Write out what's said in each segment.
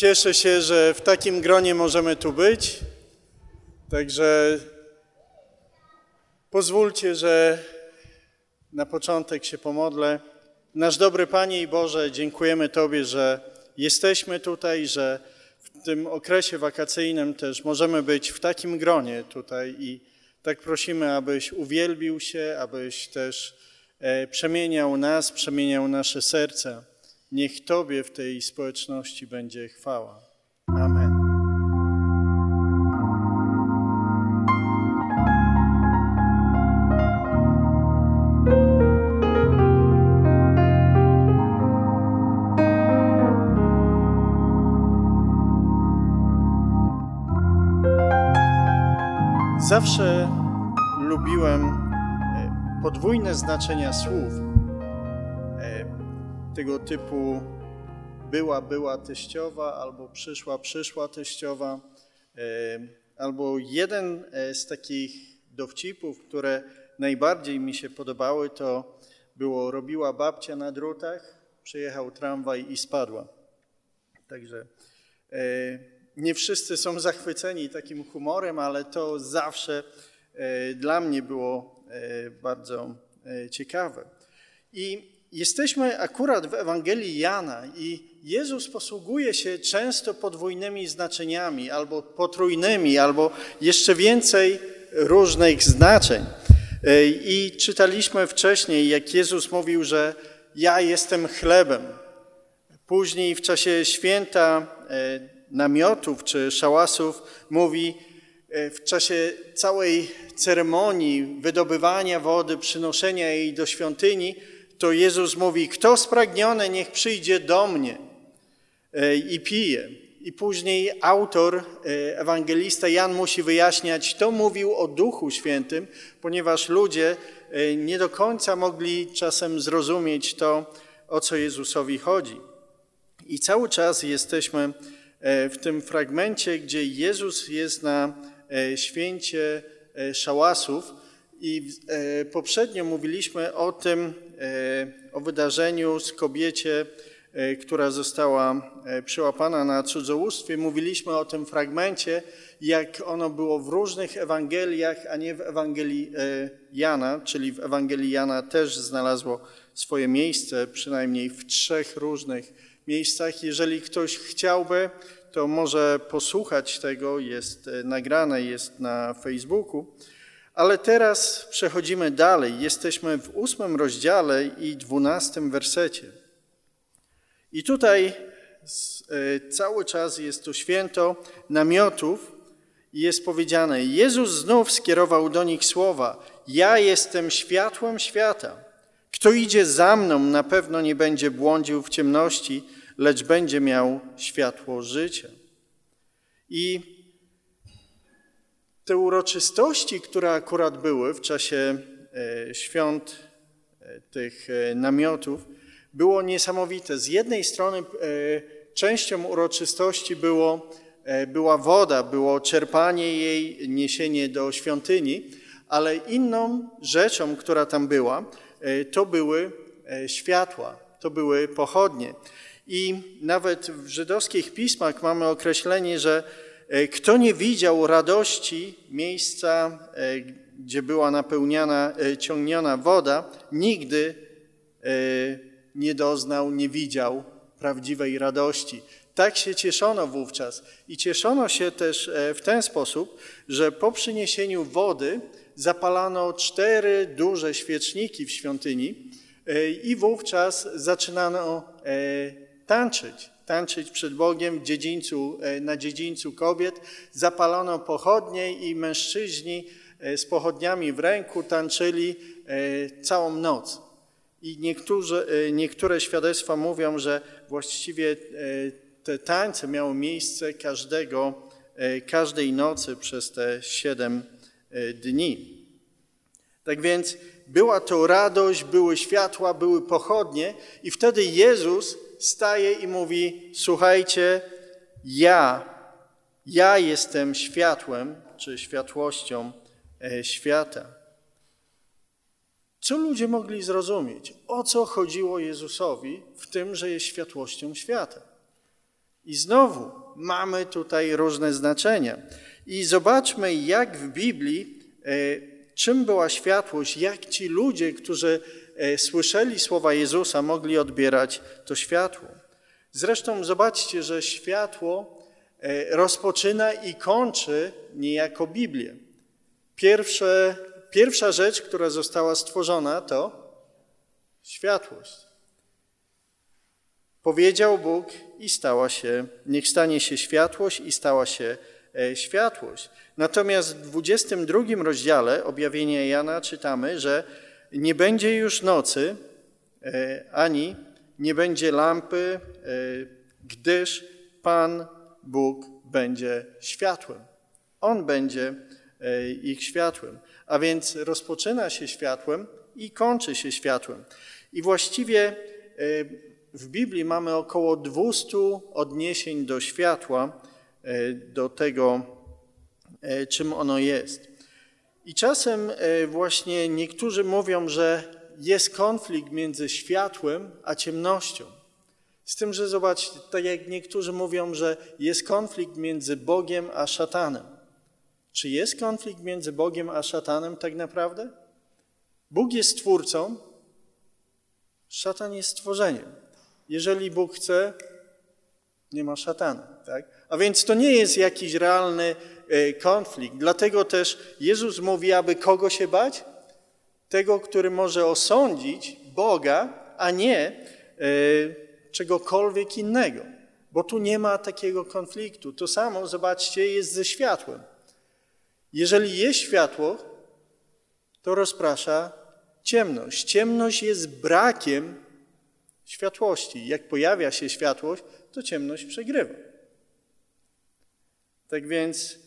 Cieszę się, że w takim gronie możemy tu być. Także pozwólcie, że na początek się pomodlę. Nasz dobry Panie i Boże, dziękujemy Tobie, że jesteśmy tutaj, że w tym okresie wakacyjnym też możemy być w takim gronie tutaj i tak prosimy, abyś uwielbił się, abyś też e, przemieniał nas, przemieniał nasze serca. Niech Tobie w tej społeczności będzie chwała. Amen. Zawsze lubiłem e, podwójne znaczenia słów. E, tego typu była, była teściowa, albo przyszła, przyszła teściowa. E, albo jeden z takich dowcipów, które najbardziej mi się podobały, to było robiła babcia na drutach, przyjechał tramwaj i spadła. Także nie wszyscy są zachwyceni takim humorem, ale to zawsze e, dla mnie było e, bardzo e, ciekawe. I jesteśmy akurat w Ewangelii Jana i Jezus posługuje się często podwójnymi znaczeniami, albo potrójnymi, albo jeszcze więcej różnych znaczeń. I czytaliśmy wcześniej, jak Jezus mówił, że ja jestem chlebem. Później w czasie święta namiotów czy szałasów mówi e, w czasie całej ceremonii wydobywania wody, przynoszenia jej do świątyni, to Jezus mówi, kto spragniony, niech przyjdzie do mnie e, i pije. I później autor, e, ewangelista Jan musi wyjaśniać, to mówił o Duchu Świętym, ponieważ ludzie nie do końca mogli czasem zrozumieć to, o co Jezusowi chodzi. I cały czas jesteśmy E, w tym fragmencie, gdzie Jezus jest na e, święcie e, szałasów i poprzednio mówiliśmy o tym, o wydarzeniu z kobiecie, która została przyłapana na cudzołóstwie. Mówiliśmy o tym fragmencie, jak ono było w różnych Ewangeliach, a nie w Ewangelii Jana, czyli w Ewangelii Jana też znalazło swoje miejsce, przynajmniej w trzech różnych miejscach. Jeżeli ktoś chciałby, to może posłuchać tego, jest e, nagrane, jest na Facebooku. Ale teraz przechodzimy dalej. Jesteśmy w ósmym rozdziale i dwunastym wersecie. I tutaj e, cały czas jest to święto namiotów i jest powiedziane: Jezus znów skierował do nich słowa: Ja jestem światłem świata. Kto idzie za mną, na pewno nie będzie błądził w ciemności lecz będzie miał światło życia. I te uroczystości, które akurat były w czasie e, świąt e, tych e, namiotów, było niesamowite. Z jednej strony częścią uroczystości było, była woda, było czerpanie jej, niesienie do świątyni, ale inną rzeczą, która tam była, to były światła, to były pochodnie. I nawet w żydowskich pismach mamy określenie, że kto nie widział radości miejsca, e, gdzie była napełniana, e, ciągniona woda, nigdy nie doznał, nie widział prawdziwej radości. Tak się cieszono wówczas. I cieszono się też w ten sposób, że po przyniesieniu wody zapalano cztery duże świeczniki w świątyni i wówczas zaczynano tańczyć, tańczyć przed Bogiem dziedzińcu, e, na dziedzińcu kobiet. Zapalono pochodnie i mężczyźni e, z pochodniami w ręku tańczyli e, całą noc. I niektórzy, niektóre świadectwa mówią, że właściwie te tańce miały miejsce każdego, każdej nocy przez te siedem dni. Tak więc była to radość, były światła, były pochodnie i wtedy Jezus staje i mówi: Słuchajcie, ja, ja jestem światłem, czy światłością e, świata. Co ludzie mogli zrozumieć? O co chodziło Jezusowi w tym, że jest światłością świata? I znowu mamy tutaj różne znaczenia. I zobaczmy, jak w Biblii, e, czym była światłość, jak ci ludzie, którzy słyszeli słowa Jezusa, mogli odbierać to światło. Zresztą zobaczcie, że światło e, rozpoczyna i kończy niejako Biblię. Pierwsze, pierwsza rzecz, która została stworzona, to światłość. Powiedział Bóg i stała się, niech stanie się światłość i stała się e, światłość. Natomiast w 22 rozdziale objawienia Jana czytamy, że nie będzie już nocy, e, ani nie będzie lampy, e, gdyż Pan Bóg będzie światłem. On będzie ich światłem. A więc rozpoczyna się światłem i kończy się światłem. I właściwie w Biblii mamy około 200 odniesień do światła, e, do tego, e, czym ono jest. I czasem e, właśnie niektórzy mówią, że jest konflikt między światłem a ciemnością. Z tym, że zobaczcie, tak jak niektórzy mówią, że jest konflikt między Bogiem a szatanem. Czy jest konflikt między Bogiem a szatanem tak naprawdę? Bóg jest twórcą, szatan jest stworzeniem. Jeżeli Bóg chce, nie ma szatana. Tak? A więc to nie jest jakiś realny konflikt. Dlatego też Jezus mówi, aby kogo się bać? Tego, który może osądzić Boga, a nie e, czegokolwiek innego. Bo tu nie ma takiego konfliktu. To samo, zobaczcie, jest ze światłem. Jeżeli jest światło, to rozprasza ciemność. Ciemność jest brakiem światłości. Jak pojawia się światłość, to ciemność przegrywa. Tak więc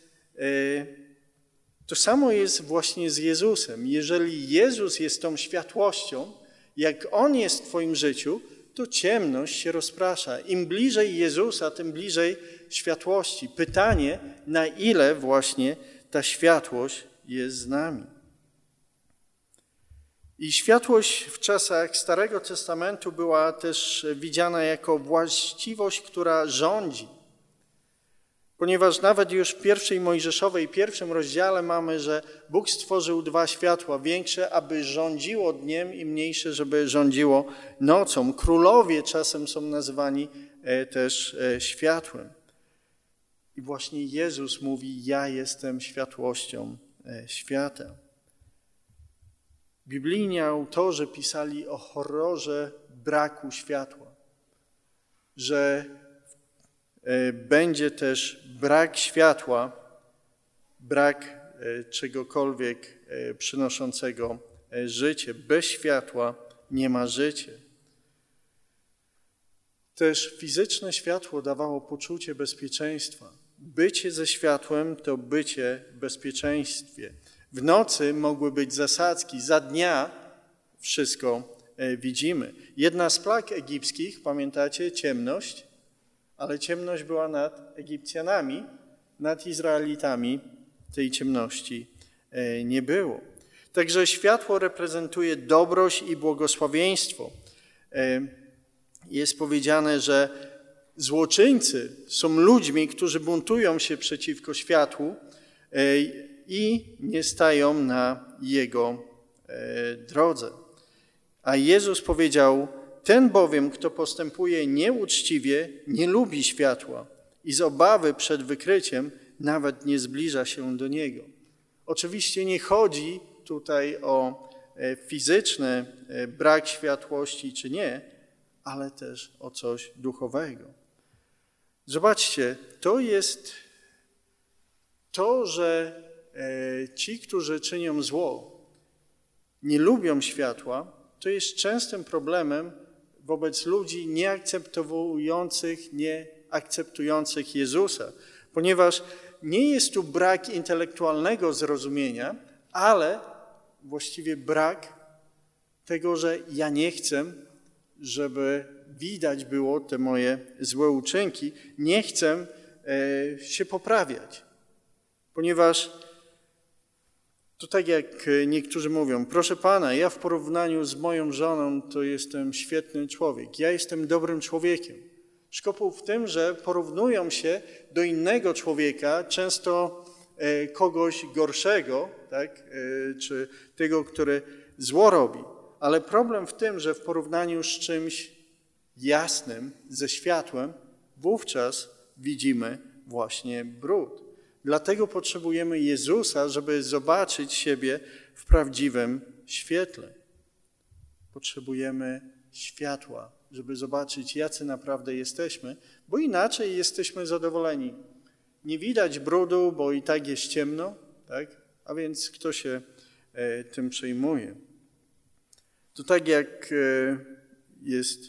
to samo jest właśnie z Jezusem. Jeżeli Jezus jest tą światłością, jak On jest w Twoim życiu, to ciemność się rozprasza. Im bliżej Jezusa, tym bliżej światłości. Pytanie, na ile właśnie ta światłość jest z nami. I światłość w czasach Starego Testamentu była też widziana jako właściwość, która rządzi. Ponieważ nawet już w pierwszej Mojżeszowej, pierwszym rozdziale mamy, że Bóg stworzył dwa światła, większe, aby rządziło dniem i mniejsze, żeby rządziło nocą. Królowie czasem są nazywani e, też e, światłem. I właśnie Jezus mówi, ja jestem światłością e, świata. Biblijni autorzy pisali o horrorze braku światła, że będzie też brak światła, brak e, czegokolwiek e, przynoszącego życie. Bez światła nie ma życia. Też fizyczne światło dawało poczucie bezpieczeństwa. Bycie ze światłem to bycie w bezpieczeństwie. W nocy mogły być zasadzki, za dnia wszystko e, widzimy. Jedna z plag egipskich, pamiętacie, ciemność, ale ciemność była nad Egipcjanami, nad Izraelitami tej ciemności e, nie było. Także światło reprezentuje dobroć i błogosławieństwo. E, jest powiedziane, że złoczyńcy są ludźmi, którzy buntują się przeciwko światłu i nie stają na Jego e, drodze. A Jezus powiedział, ten bowiem, kto postępuje nieuczciwie, nie lubi światła i z obawy przed wykryciem nawet nie zbliża się do Niego. Oczywiście nie chodzi tutaj o e, fizyczny e, brak światłości czy nie, ale też o coś duchowego. Zobaczcie, to jest to, że E, ci, którzy czynią zło, nie lubią światła, to jest częstym problemem wobec ludzi nieakceptujących, nieakceptujących Jezusa, ponieważ nie jest tu brak intelektualnego zrozumienia, ale właściwie brak tego, że ja nie chcę, żeby widać było te moje złe uczynki, nie chcę e, się poprawiać, ponieważ to tak jak e, niektórzy mówią, proszę Pana, ja w porównaniu z moją żoną to jestem świetny człowiek, ja jestem dobrym człowiekiem. Szkopuł w tym, że porównują się do innego człowieka, często e, kogoś gorszego, tak? E, czy tego, który zło robi. Ale problem w tym, że w porównaniu z czymś jasnym, ze światłem, wówczas widzimy właśnie brud. Dlatego potrzebujemy Jezusa, żeby zobaczyć siebie w prawdziwym świetle. Potrzebujemy światła, żeby zobaczyć, jacy naprawdę jesteśmy, bo inaczej jesteśmy zadowoleni. Nie widać brudu, bo i tak jest ciemno, tak? a więc kto się e, tym przejmuje? To tak jak e, jest,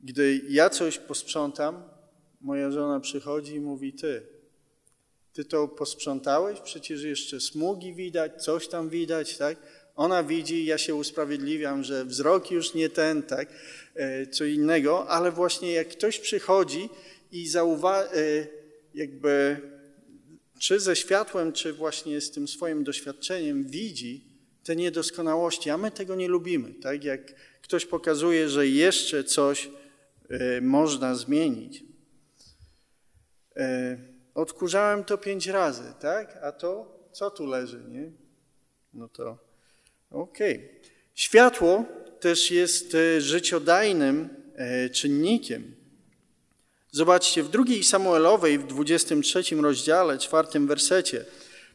gdy ja coś posprzątam, moja żona przychodzi i mówi: Ty, ty to posprzątałeś? Przecież jeszcze smugi widać, coś tam widać, tak? Ona widzi, ja się usprawiedliwiam, że wzrok już nie ten, tak? E, co innego, ale właśnie jak ktoś przychodzi i zauważy, jakby czy ze światłem, czy właśnie z tym swoim doświadczeniem widzi te niedoskonałości, a my tego nie lubimy, tak? Jak ktoś pokazuje, że jeszcze coś e, można zmienić. E, odkurzałem to pięć razy, tak? A to co tu leży, nie? No to okej. Okay. Światło też jest e, życiodajnym czynnikiem. Zobaczcie, w drugiej Samuelowej, w 23 rozdziale, czwartym wersecie.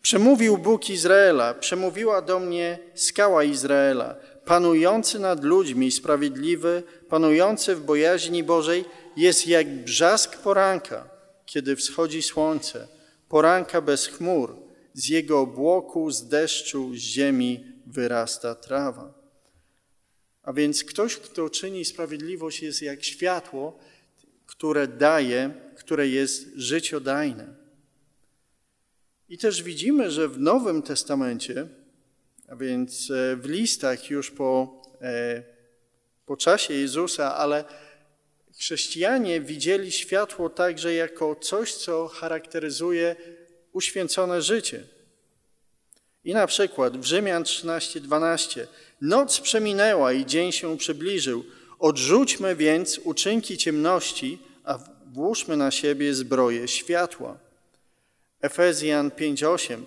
Przemówił Bóg Izraela, przemówiła do mnie skała Izraela, panujący nad ludźmi, sprawiedliwy, panujący w bojaźni Bożej, jest jak brzask poranka, kiedy wschodzi słońce, poranka bez chmur, z jego obłoku, z deszczu, z ziemi wyrasta trawa. A więc ktoś, kto czyni sprawiedliwość, jest jak światło, które daje, które jest życiodajne. I też widzimy, że w Nowym Testamencie, a więc e, w listach już po, e, po czasie Jezusa, ale chrześcijanie widzieli światło także jako coś, co charakteryzuje uświęcone życie. I na przykład w Rzymian 13:12 Noc przeminęła i dzień się przybliżył. Odrzućmy więc uczynki ciemności, a włóżmy na siebie zbroję światła. Efezjan 5:8.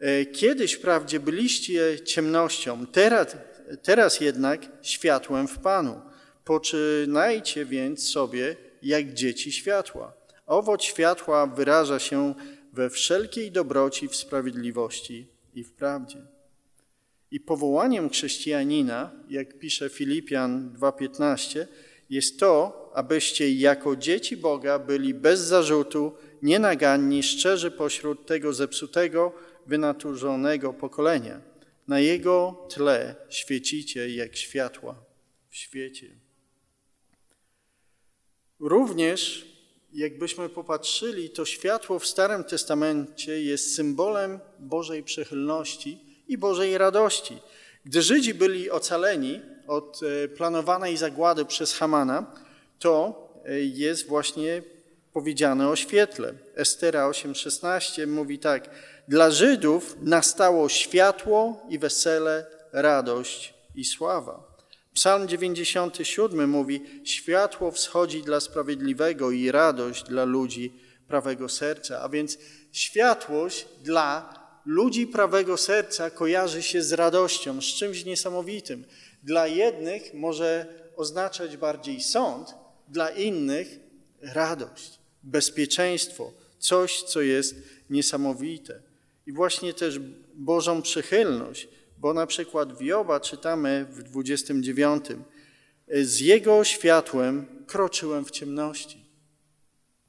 E, kiedyś wprawdzie byliście ciemnością, teraz, teraz jednak światłem w Panu. Poczynajcie więc sobie jak dzieci światła. Owoc światła wyraża się we wszelkiej dobroci, w sprawiedliwości i w prawdzie. I powołaniem chrześcijanina, jak pisze Filipian 2:15, jest to, abyście jako dzieci Boga byli bez zarzutu, nienaganni, szczerzy pośród tego zepsutego, wynaturzonego pokolenia. Na jego tle świecicie jak światła w świecie. Również, jakbyśmy popatrzyli, to światło w Starym Testamencie jest symbolem Bożej przychylności i Bożej radości. Gdy Żydzi byli ocaleni od e, planowanej zagłady przez Hamana, to e, jest właśnie powiedziane o świetle. Estera 8:16 mówi tak: Dla Żydów nastało światło i wesele, radość i sława. Psalm 97 mówi: Światło wschodzi dla sprawiedliwego i radość dla ludzi prawego serca. A więc światłość dla ludzi prawego serca kojarzy się z radością, z czymś niesamowitym. Dla jednych może oznaczać bardziej sąd, dla innych radość, bezpieczeństwo, coś, co jest niesamowite. I właśnie też Bożą przychylność, bo na przykład w Joba czytamy w 29. Z Jego światłem kroczyłem w ciemności.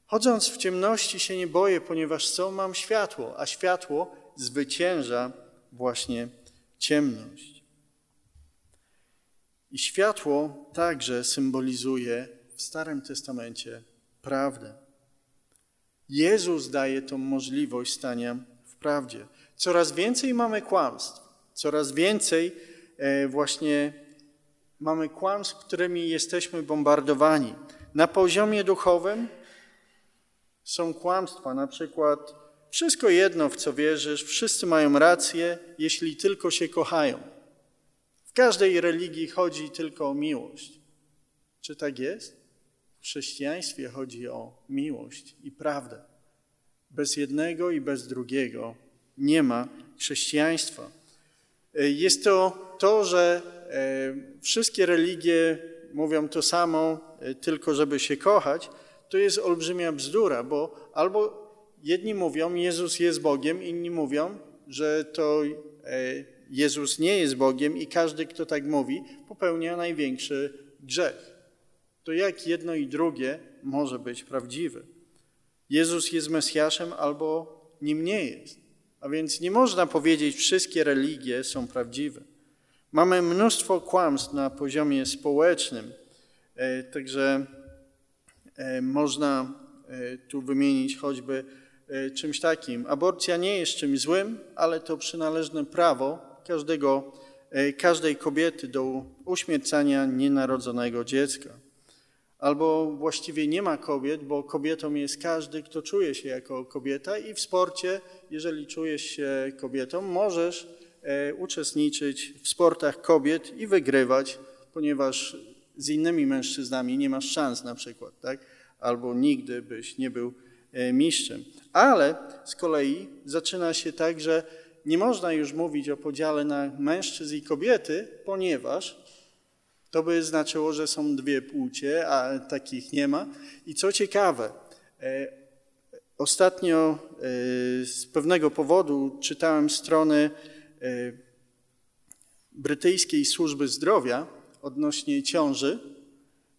Chodząc w ciemności się nie boję, ponieważ co? Mam światło, a światło zwycięża właśnie ciemność. I światło także symbolizuje w Starym Testamencie prawdę. Jezus daje tą możliwość stania w prawdzie. Coraz więcej mamy kłamstw, coraz więcej e, właśnie mamy kłamstw, którymi jesteśmy bombardowani. Na poziomie duchowym są kłamstwa, na przykład wszystko jedno, w co wierzysz, wszyscy mają rację, jeśli tylko się kochają. W każdej religii chodzi tylko o miłość. Czy tak jest? W chrześcijaństwie chodzi o miłość i prawdę. Bez jednego i bez drugiego nie ma chrześcijaństwa. E, jest to to, że e, wszystkie religie mówią to samo, e, tylko żeby się kochać, to jest olbrzymia bzdura, bo albo jedni mówią, Jezus jest Bogiem, inni mówią, że to Jezus nie jest Bogiem i każdy, kto tak mówi, popełnia największy grzech. To jak jedno i drugie może być prawdziwe? Jezus jest Mesjaszem albo nim nie jest. A więc nie można powiedzieć, wszystkie religie są prawdziwe. Mamy mnóstwo kłamstw na poziomie społecznym, e, także e, można e, tu wymienić choćby czymś takim. Aborcja nie jest czymś złym, ale to przynależne prawo każdego, każdej kobiety do uśmiercania nienarodzonego dziecka. Albo właściwie nie ma kobiet, bo kobietą jest każdy, kto czuje się jako kobieta i w sporcie, jeżeli czujesz się kobietą, możesz e, uczestniczyć w sportach kobiet i wygrywać, ponieważ z innymi mężczyznami nie masz szans na przykład, tak? Albo nigdy byś nie był e, mistrzem. Ale z kolei zaczyna się tak, że nie można już mówić o podziale na mężczyzn i kobiety, ponieważ to by znaczyło, że są dwie płcie, a takich nie ma. I co ciekawe, e, ostatnio e, z pewnego powodu czytałem strony e, brytyjskiej służby zdrowia odnośnie ciąży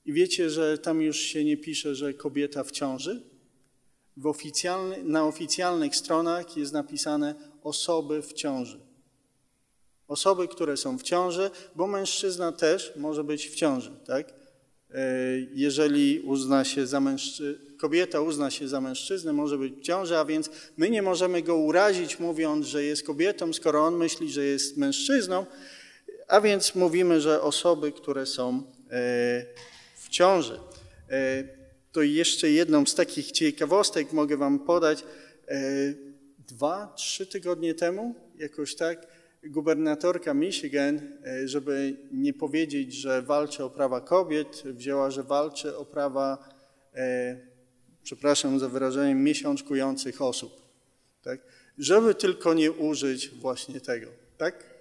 i wiecie, że tam już się nie pisze, że kobieta w ciąży. W oficjalny, na oficjalnych stronach jest napisane osoby w ciąży. Osoby, które są w ciąży, bo mężczyzna też może być w ciąży, tak? E, jeżeli uzna się za mężczy... kobieta uzna się za mężczyznę, może być w ciąży, a więc my nie możemy go urazić, mówiąc, że jest kobietą, skoro on myśli, że jest mężczyzną, a więc mówimy, że osoby, które są e, w ciąży. E, to jeszcze jedną z takich ciekawostek mogę Wam podać. Dwa, trzy tygodnie temu, jakoś tak, gubernatorka Michigan, e, żeby nie powiedzieć, że walczy o prawa kobiet, wzięła, że walczy o prawa, e, przepraszam za wyrażenie, miesiączkujących osób. Tak? Żeby tylko nie użyć właśnie tego. Tak?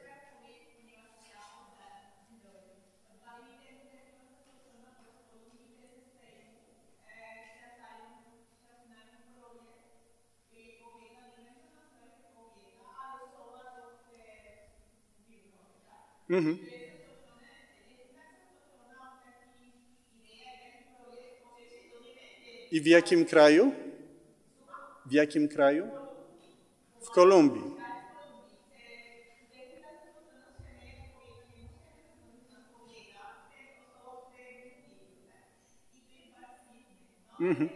Mhm. I w jakim kraju? W jakim kraju? W Kolumbii. Mhm.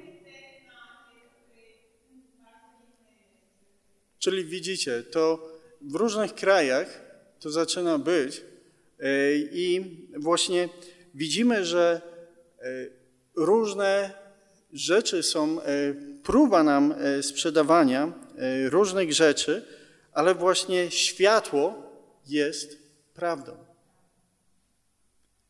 Czyli widzicie, to w różnych krajach to zaczyna być. E, I właśnie widzimy, że e, różne rzeczy są, e, próba nam sprzedawania różnych rzeczy, ale właśnie światło jest prawdą.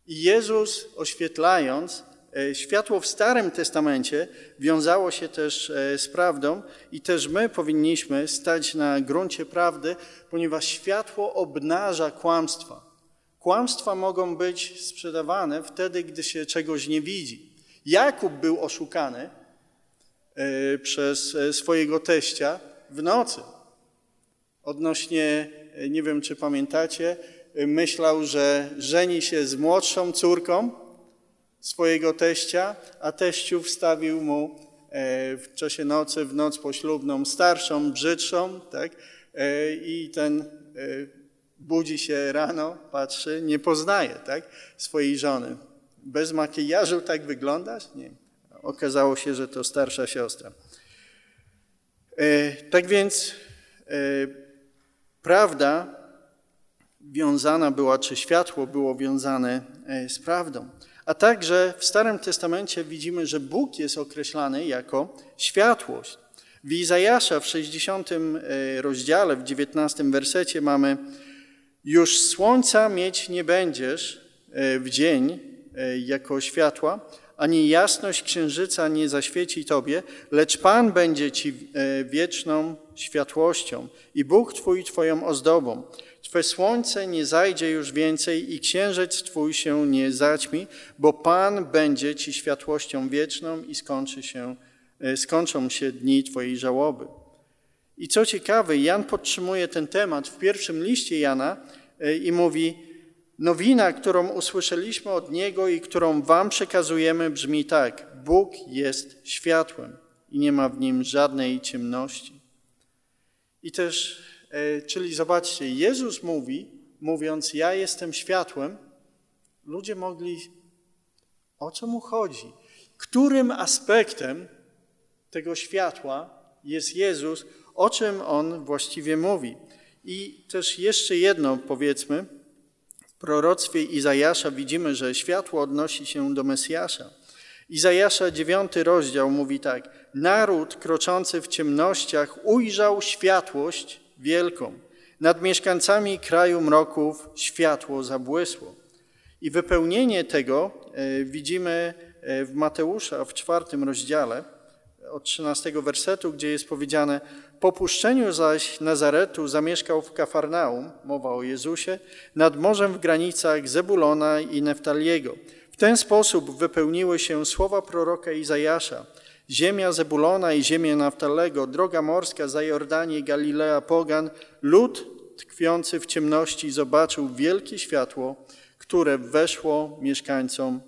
I Jezus oświetlając, światło w Starym Testamencie wiązało się też z prawdą i też my powinniśmy stać na gruncie prawdy, ponieważ światło obnaża kłamstwa. Kłamstwa mogą być sprzedawane wtedy, gdy się czegoś nie widzi. Jakub był oszukany e, przez e, swojego teścia w nocy. Odnośnie, e, nie wiem czy pamiętacie, myślał, że żeni się z młodszą córką swojego teścia, a teściu wstawił mu w czasie nocy, w noc poślubną, starszą, brzydszą, tak? I ten budzi się rano, patrzy, nie poznaje tak, swojej żony. Bez makijażu tak wyglądasz? Nie. Okazało się, że to starsza siostra. E, tak więc e, prawda wiązana była, czy światło było wiązane e, z prawdą. A także w Starym Testamencie widzimy, że Bóg jest określany jako światłość. W Izajasza w 60 rozdziale, w 19 wersecie mamy już słońca mieć nie będziesz e, w dzień e, jako światła, ani jasność księżyca nie zaświeci Tobie, lecz Pan będzie Ci e, wieczną światłością i Bóg Twój Twoją ozdobą. Twe słońce nie zajdzie już więcej i księżyc Twój się nie zaćmi, bo Pan będzie Ci światłością wieczną i skończy się, e, skończą się dni Twojej żałoby. I co ciekawe, Jan podtrzymuje ten temat w pierwszym liście Jana e, i mówi, nowina, którą usłyszeliśmy od Niego i którą Wam przekazujemy brzmi tak, Bóg jest światłem i nie ma w Nim żadnej ciemności. I też, e, czyli zobaczcie, Jezus mówi, mówiąc, ja jestem światłem, ludzie mogli, o co mu chodzi? Którym aspektem tego światła jest Jezus, o czym on właściwie mówi. I też jeszcze jedno powiedzmy. W proroctwie Izajasza widzimy, że światło odnosi się do Mesjasza. Izajasza dziewiąty rozdział mówi tak. Naród kroczący w ciemnościach ujrzał światłość wielką. Nad mieszkańcami kraju mroków światło zabłysło. I wypełnienie tego e, widzimy e, w Mateusza w czwartym rozdziale od 13 wersetu, gdzie jest powiedziane po puszczeniu zaś Nazaretu zamieszkał w Kafarnaum, mowa o Jezusie, nad morzem w granicach Zebulona i Neftaliego. W ten sposób wypełniły się słowa proroka Izajasza. Ziemia Zebulona i ziemia Naftalego, droga morska za Jordanię, Galilea, Pogan, lud tkwiący w ciemności zobaczył wielkie światło, które weszło mieszkańcom,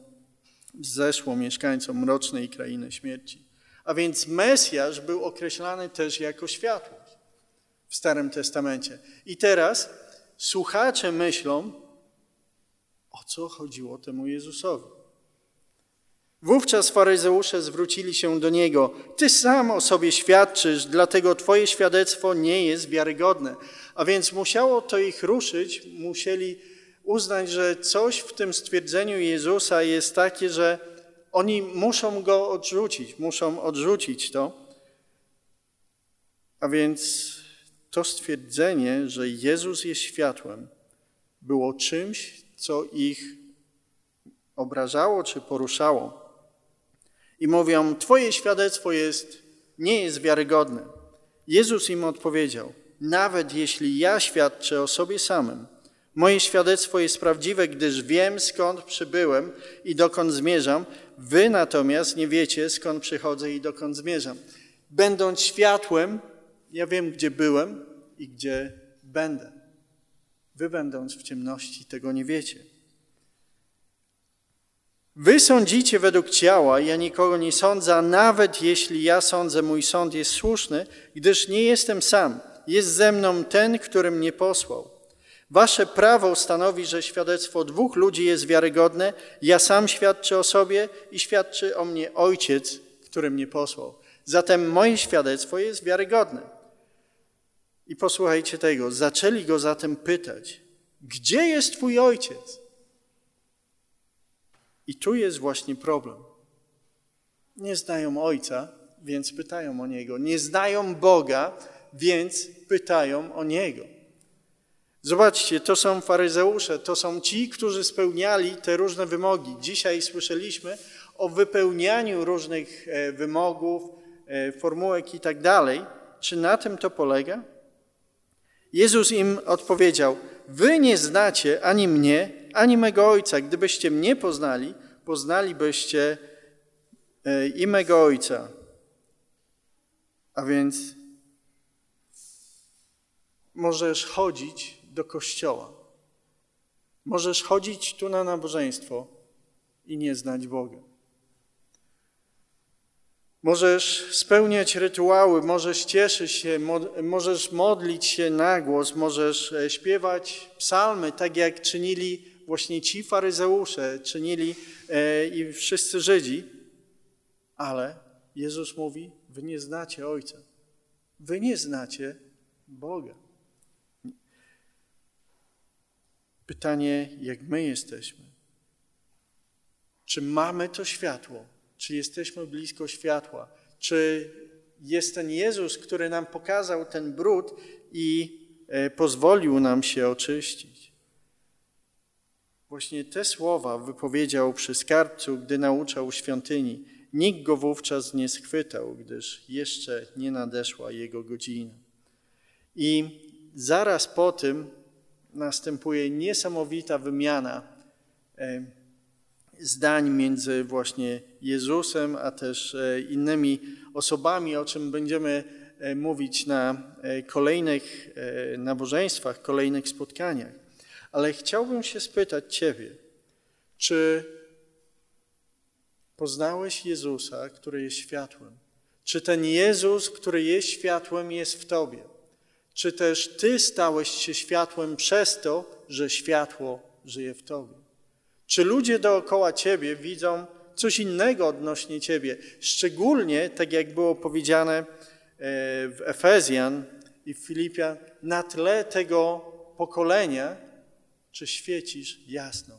zeszło mieszkańcom mrocznej krainy śmierci. A więc Mesjasz był określany też jako światłość w Starym Testamencie. I teraz słuchacze myślą, o co chodziło temu Jezusowi. Wówczas faryzeusze zwrócili się do Niego. Ty sam o sobie świadczysz, dlatego Twoje świadectwo nie jest wiarygodne. A więc musiało to ich ruszyć, musieli uznać, że coś w tym stwierdzeniu Jezusa jest takie, że oni muszą go odrzucić, muszą odrzucić to. A więc to stwierdzenie, że Jezus jest światłem, było czymś, co ich obrażało czy poruszało. I mówią: Twoje świadectwo jest, nie jest wiarygodne. Jezus im odpowiedział: Nawet jeśli ja świadczę o sobie samym, moje świadectwo jest prawdziwe, gdyż wiem skąd przybyłem i dokąd zmierzam, Wy natomiast nie wiecie, skąd przychodzę i dokąd zmierzam. Będąc światłem, ja wiem, gdzie byłem i gdzie będę. Wy, będąc w ciemności, tego nie wiecie. Wy sądzicie według ciała, ja nikogo nie sądzę, a nawet jeśli ja sądzę, mój sąd jest słuszny, gdyż nie jestem sam. Jest ze mną ten, który mnie posłał. Wasze prawo stanowi, że świadectwo dwóch ludzi jest wiarygodne. Ja sam świadczę o sobie i świadczy o mnie Ojciec, który mnie posłał. Zatem moje świadectwo jest wiarygodne. I posłuchajcie tego. Zaczęli go zatem pytać, gdzie jest Twój Ojciec? I tu jest właśnie problem. Nie znają Ojca, więc pytają o Niego. Nie znają Boga, więc pytają o Niego. Zobaczcie, to są faryzeusze, to są ci, którzy spełniali te różne wymogi. Dzisiaj słyszeliśmy o wypełnianiu różnych e, wymogów, e, formułek i tak dalej. Czy na tym to polega? Jezus im odpowiedział: Wy nie znacie ani mnie, ani mego Ojca. Gdybyście mnie poznali, poznalibyście e, i mego Ojca. A więc możesz chodzić do kościoła. Możesz chodzić tu na nabożeństwo i nie znać Boga. Możesz spełniać rytuały, możesz cieszyć się, możesz modlić się na głos, możesz e, śpiewać psalmy, tak jak czynili właśnie ci faryzeusze, czynili e, i wszyscy Żydzi, ale Jezus mówi, wy nie znacie Ojca, wy nie znacie Boga. Pytanie, jak my jesteśmy? Czy mamy to światło? Czy jesteśmy blisko światła? Czy jest ten Jezus, który nam pokazał ten brud i e, pozwolił nam się oczyścić? Właśnie te słowa wypowiedział przy skarbcu, gdy nauczał świątyni. Nikt go wówczas nie schwytał, gdyż jeszcze nie nadeszła jego godzina. I zaraz po tym następuje niesamowita wymiana zdań między właśnie Jezusem, a też e, innymi osobami, o czym będziemy e, mówić na kolejnych nabożeństwach, kolejnych spotkaniach. Ale chciałbym się spytać Ciebie, czy poznałeś Jezusa, który jest światłem? Czy ten Jezus, który jest światłem, jest w Tobie? Czy też Ty stałeś się światłem przez to, że światło żyje w Tobie? Czy ludzie dookoła Ciebie widzą coś innego odnośnie Ciebie? Szczególnie, tak jak było powiedziane e, w Efezjan i w Filipian, na tle tego pokolenia, czy świecisz jasno?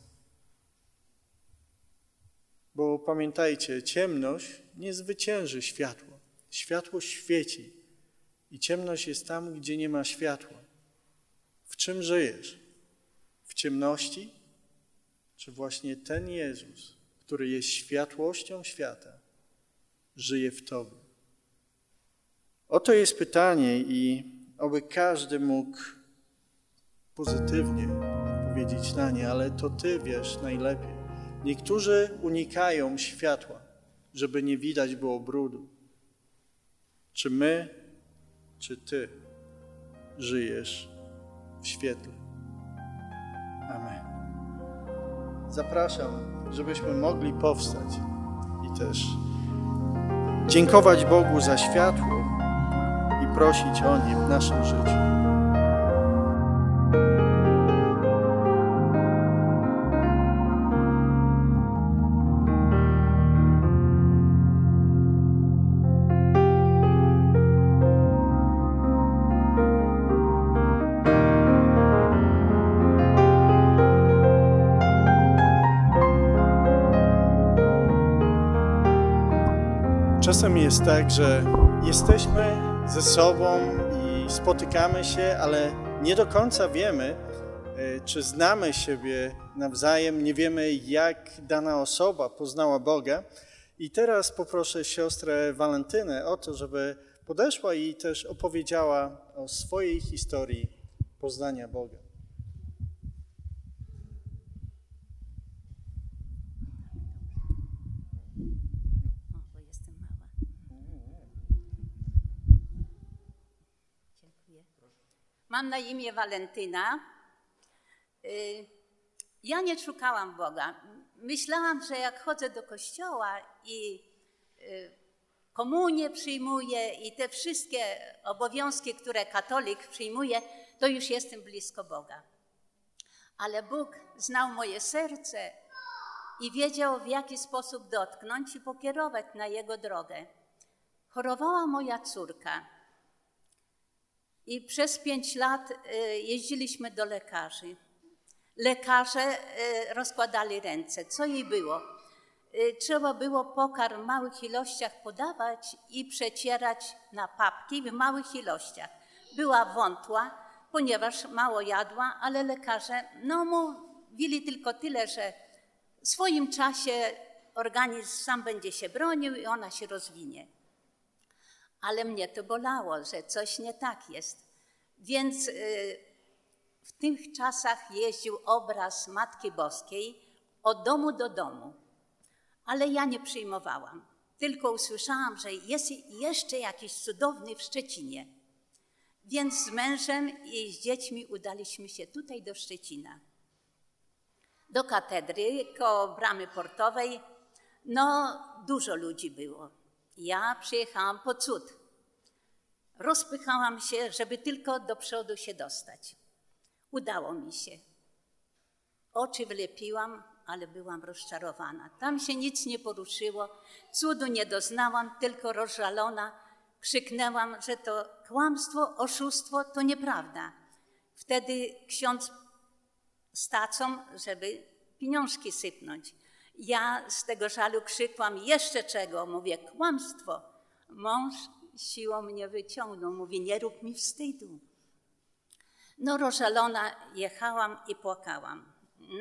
Bo pamiętajcie, ciemność nie zwycięży światła. Światło świeci i ciemność jest tam, gdzie nie ma światła. W czym żyjesz? W ciemności? Czy właśnie ten Jezus, który jest światłością świata, żyje w Tobie? Oto jest pytanie i oby każdy mógł pozytywnie odpowiedzieć na nie, ale to Ty wiesz najlepiej. Niektórzy unikają światła, żeby nie widać było brudu. Czy my, czy Ty żyjesz w świetle? Amen. Zapraszam, żebyśmy mogli powstać i też dziękować Bogu za światło i prosić o nie w naszym życiu. Jest tak, że jesteśmy ze sobą i spotykamy się, ale nie do końca wiemy, e, czy znamy siebie nawzajem, nie wiemy, jak dana osoba poznała Boga. I teraz poproszę siostrę Walentynę o to, żeby podeszła i też opowiedziała o swojej historii poznania Boga. Mam na imię Walentyna. Y, ja nie szukałam Boga. Myślałam, że jak chodzę do kościoła i y, komunię przyjmuję i te wszystkie obowiązki, które katolik przyjmuje, to już jestem blisko Boga. Ale Bóg znał moje serce i wiedział, w jaki sposób dotknąć i pokierować na Jego drogę. Chorowała moja córka. I przez pięć lat y, jeździliśmy do lekarzy. Lekarze y, rozkładali ręce. Co jej było? Y, trzeba było pokarm w małych ilościach podawać i przecierać na papki w małych ilościach. Była wątła, ponieważ mało jadła, ale lekarze no, mówili tylko tyle, że w swoim czasie organizm sam będzie się bronił i ona się rozwinie ale mnie to bolało, że coś nie tak jest. Więc y, w tych czasach jeździł obraz Matki Boskiej od domu do domu, ale ja nie przyjmowałam. Tylko usłyszałam, że jest jeszcze jakiś cudowny w Szczecinie. Więc z mężem i z dziećmi udaliśmy się tutaj do Szczecina. Do katedry, koło bramy portowej. No, dużo ludzi było. Ja przyjechałam po cud. Rozpychałam się, żeby tylko do przodu się dostać. Udało mi się. Oczy wlepiłam, ale byłam rozczarowana. Tam się nic nie poruszyło, cudu nie doznałam, tylko rozżalona krzyknęłam, że to kłamstwo, oszustwo to nieprawda. Wtedy ksiądz stacą, żeby pieniążki sypnąć. Ja z tego żalu krzykłam jeszcze czego, mówię kłamstwo. Mąż siłą mnie wyciągnął, mówi nie rób mi wstydu. No rozżalona jechałam i płakałam.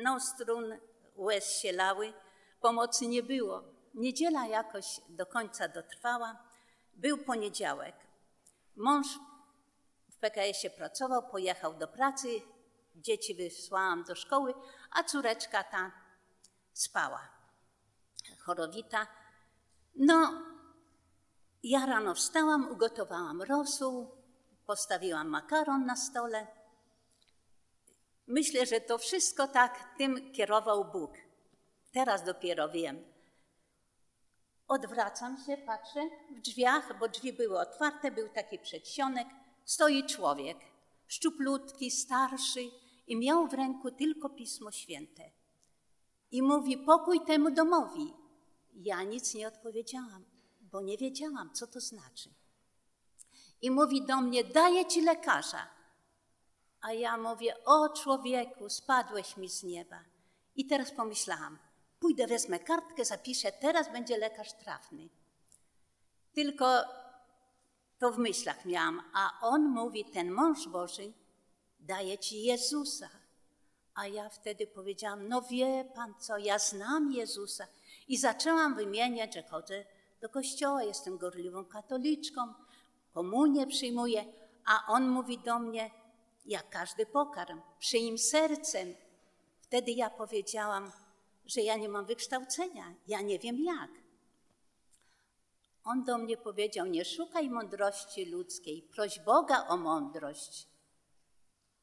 no strun, łez się lały, pomocy nie było. Niedziela jakoś do końca dotrwała. Był poniedziałek. Mąż w PKS-ie pracował, pojechał do pracy, dzieci wysłałam do szkoły, a córeczka ta spała, chorowita. No, ja rano wstałam, ugotowałam rosół, postawiłam makaron na stole. Myślę, że to wszystko tak tym kierował Bóg. Teraz dopiero wiem. Odwracam się, patrzę w drzwiach, bo drzwi były otwarte, był taki przedsionek. Stoi człowiek, szczuplutki, starszy i miał w ręku tylko Pismo Święte. I mówi: Pokój temu domowi. Ja nic nie odpowiedziałam, bo nie wiedziałam, co to znaczy. I mówi do mnie: Daję ci lekarza. A ja mówię: O człowieku, spadłeś mi z nieba. I teraz pomyślałam: Pójdę, wezmę kartkę, zapiszę, teraz będzie lekarz trafny. Tylko to w myślach miałam, a on mówi: Ten mąż Boży daje ci Jezusa. A ja wtedy powiedziałam: No wie pan co, ja znam Jezusa. I zaczęłam wymieniać, że chodzę do kościoła, jestem gorliwą katoliczką, komunię przyjmuję, a on mówi do mnie, jak każdy pokarm, przyjm sercem. Wtedy ja powiedziałam, że ja nie mam wykształcenia, ja nie wiem jak. On do mnie powiedział: Nie szukaj mądrości ludzkiej, proś Boga o mądrość.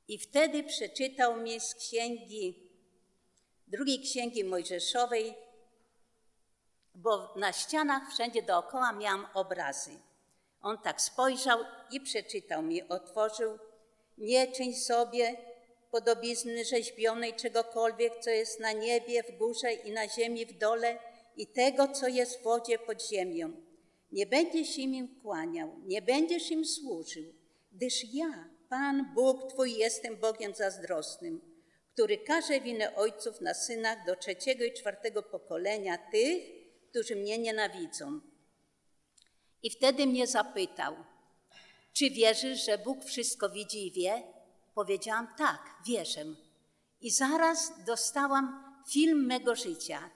I wtedy przeczytał mi z księgi, drugiej księgi Mojżeszowej, bo na ścianach wszędzie dookoła miałam obrazy. On tak spojrzał i przeczytał mi, otworzył: Nie czyń sobie podobizny rzeźbionej czegokolwiek, co jest na niebie, w górze i na ziemi w dole, i tego, co jest w wodzie pod ziemią. Nie będziesz im kłaniał, nie będziesz im służył, gdyż ja, Pan Bóg Twój, jestem Bogiem zazdrosnym, który każe winę ojców na synach do trzeciego i czwartego pokolenia tych, którzy mnie nienawidzą. I wtedy mnie zapytał, czy wierzysz, że Bóg wszystko widzi i wie? Powiedziałam tak, wierzę. I zaraz dostałam film mego życia,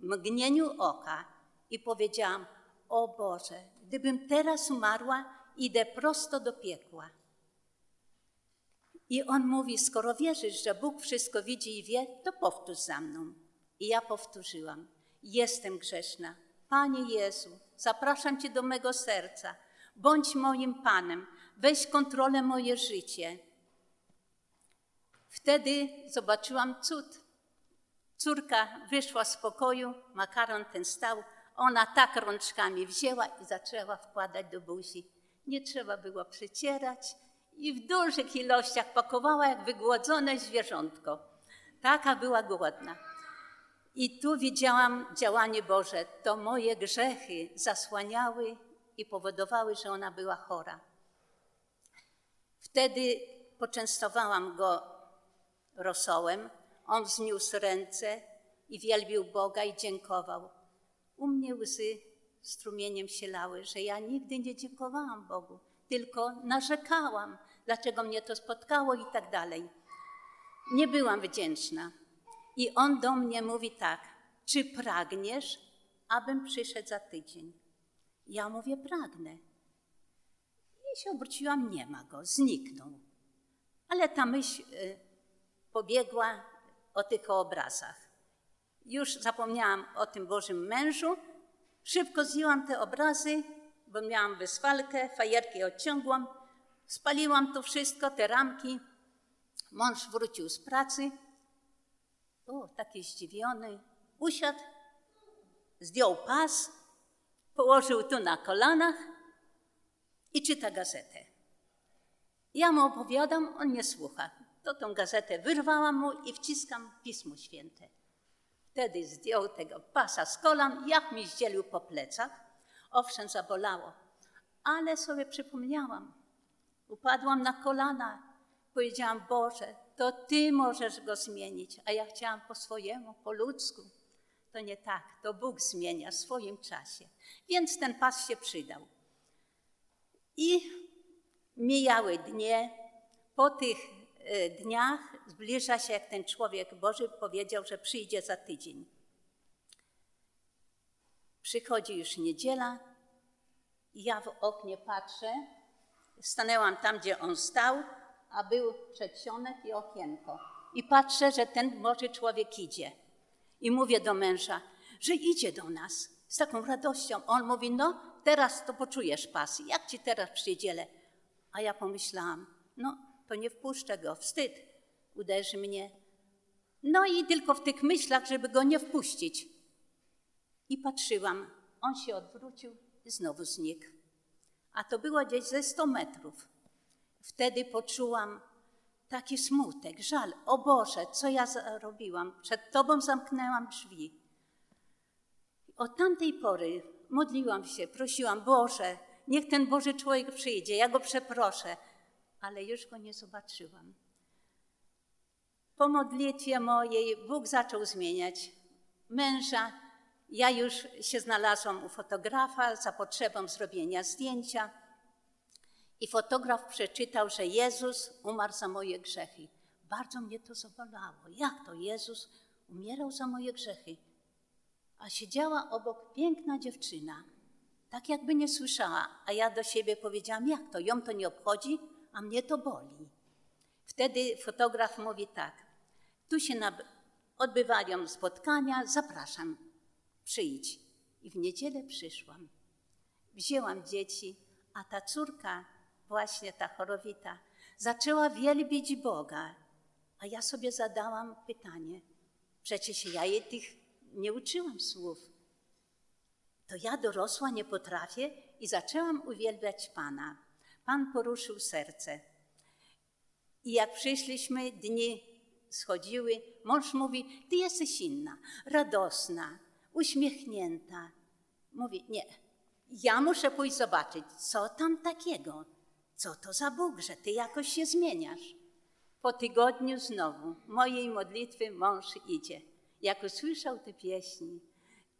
mgnieniu oka, i powiedziałam: O Boże, gdybym teraz umarła, idę prosto do piekła. I on mówi: Skoro wierzysz, że Bóg wszystko widzi i wie, to powtórz za mną. I ja powtórzyłam: Jestem grzeszna. Panie Jezu, zapraszam Cię do mego serca. Bądź moim Panem. Weź kontrolę moje życie. Wtedy zobaczyłam cud. Córka wyszła z pokoju, makaron ten stał, ona tak rączkami wzięła i zaczęła wkładać do buzi. Nie trzeba było przecierać i w dużych ilościach pakowała jak wygłodzone zwierzątko. Taka była głodna. I tu widziałam działanie Boże. To moje grzechy zasłaniały i powodowały, że ona była chora. Wtedy poczęstowałam go rosołem. On wzniósł ręce i wielbił Boga i dziękował. U mnie łzy strumieniem się lały, że ja nigdy nie dziękowałam Bogu, tylko narzekałam, dlaczego mnie to spotkało i tak dalej. Nie byłam wdzięczna. I on do mnie mówi tak: Czy pragniesz, abym przyszedł za tydzień? Ja mówię: Pragnę. I się obróciłam, nie ma go, zniknął. Ale ta myśl y, pobiegła o tych obrazach. Już zapomniałam o tym Bożym mężu. Szybko zdjęłam te obrazy, bo miałam wyswalkę, fajerki odciągłam. Spaliłam to wszystko, te ramki. Mąż wrócił z pracy. O, taki zdziwiony. Usiadł, zdjął pas, położył tu na kolanach i czyta gazetę. Ja mu opowiadam, on nie słucha to tą gazetę wyrwałam mu i wciskam Pismo Święte. Wtedy zdjął tego pasa z kolan, jak mi zdzielił po plecach. Owszem, zabolało, ale sobie przypomniałam. Upadłam na kolana, powiedziałam, Boże, to Ty możesz go zmienić, a ja chciałam po swojemu, po ludzku. To nie tak, to Bóg zmienia w swoim czasie. Więc ten pas się przydał. I mijały dnie. Po tych e, dniach zbliża się, jak ten człowiek Boży powiedział, że przyjdzie za tydzień. Przychodzi już niedziela i ja w oknie patrzę. Stanęłam tam, gdzie on stał, a był przedsionek i okienko. I patrzę, że ten Boży człowiek idzie. I mówię do męża, że idzie do nas z taką radością. On mówi, no teraz to poczujesz pas. Jak ci teraz przyjdziele? A ja pomyślałam, no to nie wpuszczę go, wstyd, uderzy mnie. No i tylko w tych myślach, żeby go nie wpuścić. I patrzyłam, on się odwrócił i znowu znikł. A to było gdzieś ze 100 metrów. Wtedy poczułam taki smutek, żal. O Boże, co ja zrobiłam? Przed Tobą zamknęłam drzwi. Od tamtej pory modliłam się, prosiłam, Boże, niech ten Boży człowiek przyjdzie, ja go przeproszę, ale już go nie zobaczyłam. Po modlitwie mojej Bóg zaczął zmieniać męża. Ja już się znalazłam u fotografa za potrzebą zrobienia zdjęcia. I fotograf przeczytał, że Jezus umarł za moje grzechy. Bardzo mnie to zabolało. Jak to Jezus umierał za moje grzechy? A siedziała obok piękna dziewczyna, tak jakby nie słyszała, a ja do siebie powiedziałam, jak to, ją to nie obchodzi, a mnie to boli. Wtedy fotograf mówi tak, tu się odbywają spotkania, zapraszam, przyjdź. I w niedzielę przyszłam. Wzięłam dzieci, a ta córka, właśnie ta chorowita, zaczęła wielbić Boga. A ja sobie zadałam pytanie, przecież ja jej tych nie uczyłam słów. To ja dorosła nie potrafię i zaczęłam uwielbiać Pana. Pan poruszył serce. I jak przyszliśmy, dni schodziły, mąż mówi: Ty jesteś inna, radosna, uśmiechnięta. Mówi: Nie, ja muszę pójść zobaczyć, co tam takiego, co to za Bóg, że ty jakoś się zmieniasz. Po tygodniu znowu mojej modlitwy mąż idzie. Jak usłyszał te pieśni,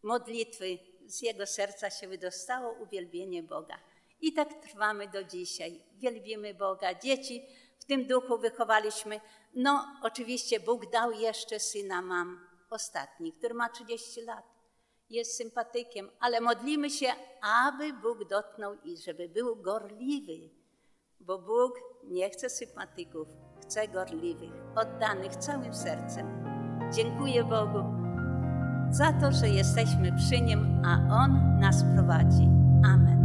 modlitwy, z jego serca się wydostało uwielbienie Boga. I tak trwamy do dzisiaj. Wielbimy Boga. Dzieci w tym duchu wychowaliśmy. No, oczywiście Bóg dał jeszcze syna mam, ostatni, który ma 30 lat. Jest sympatykiem, ale modlimy się, aby Bóg dotknął i żeby był gorliwy, bo Bóg nie chce sympatyków, chce gorliwych, oddanych całym sercem. Dziękuję Bogu za to, że jesteśmy przy Nim, a On nas prowadzi. Amen.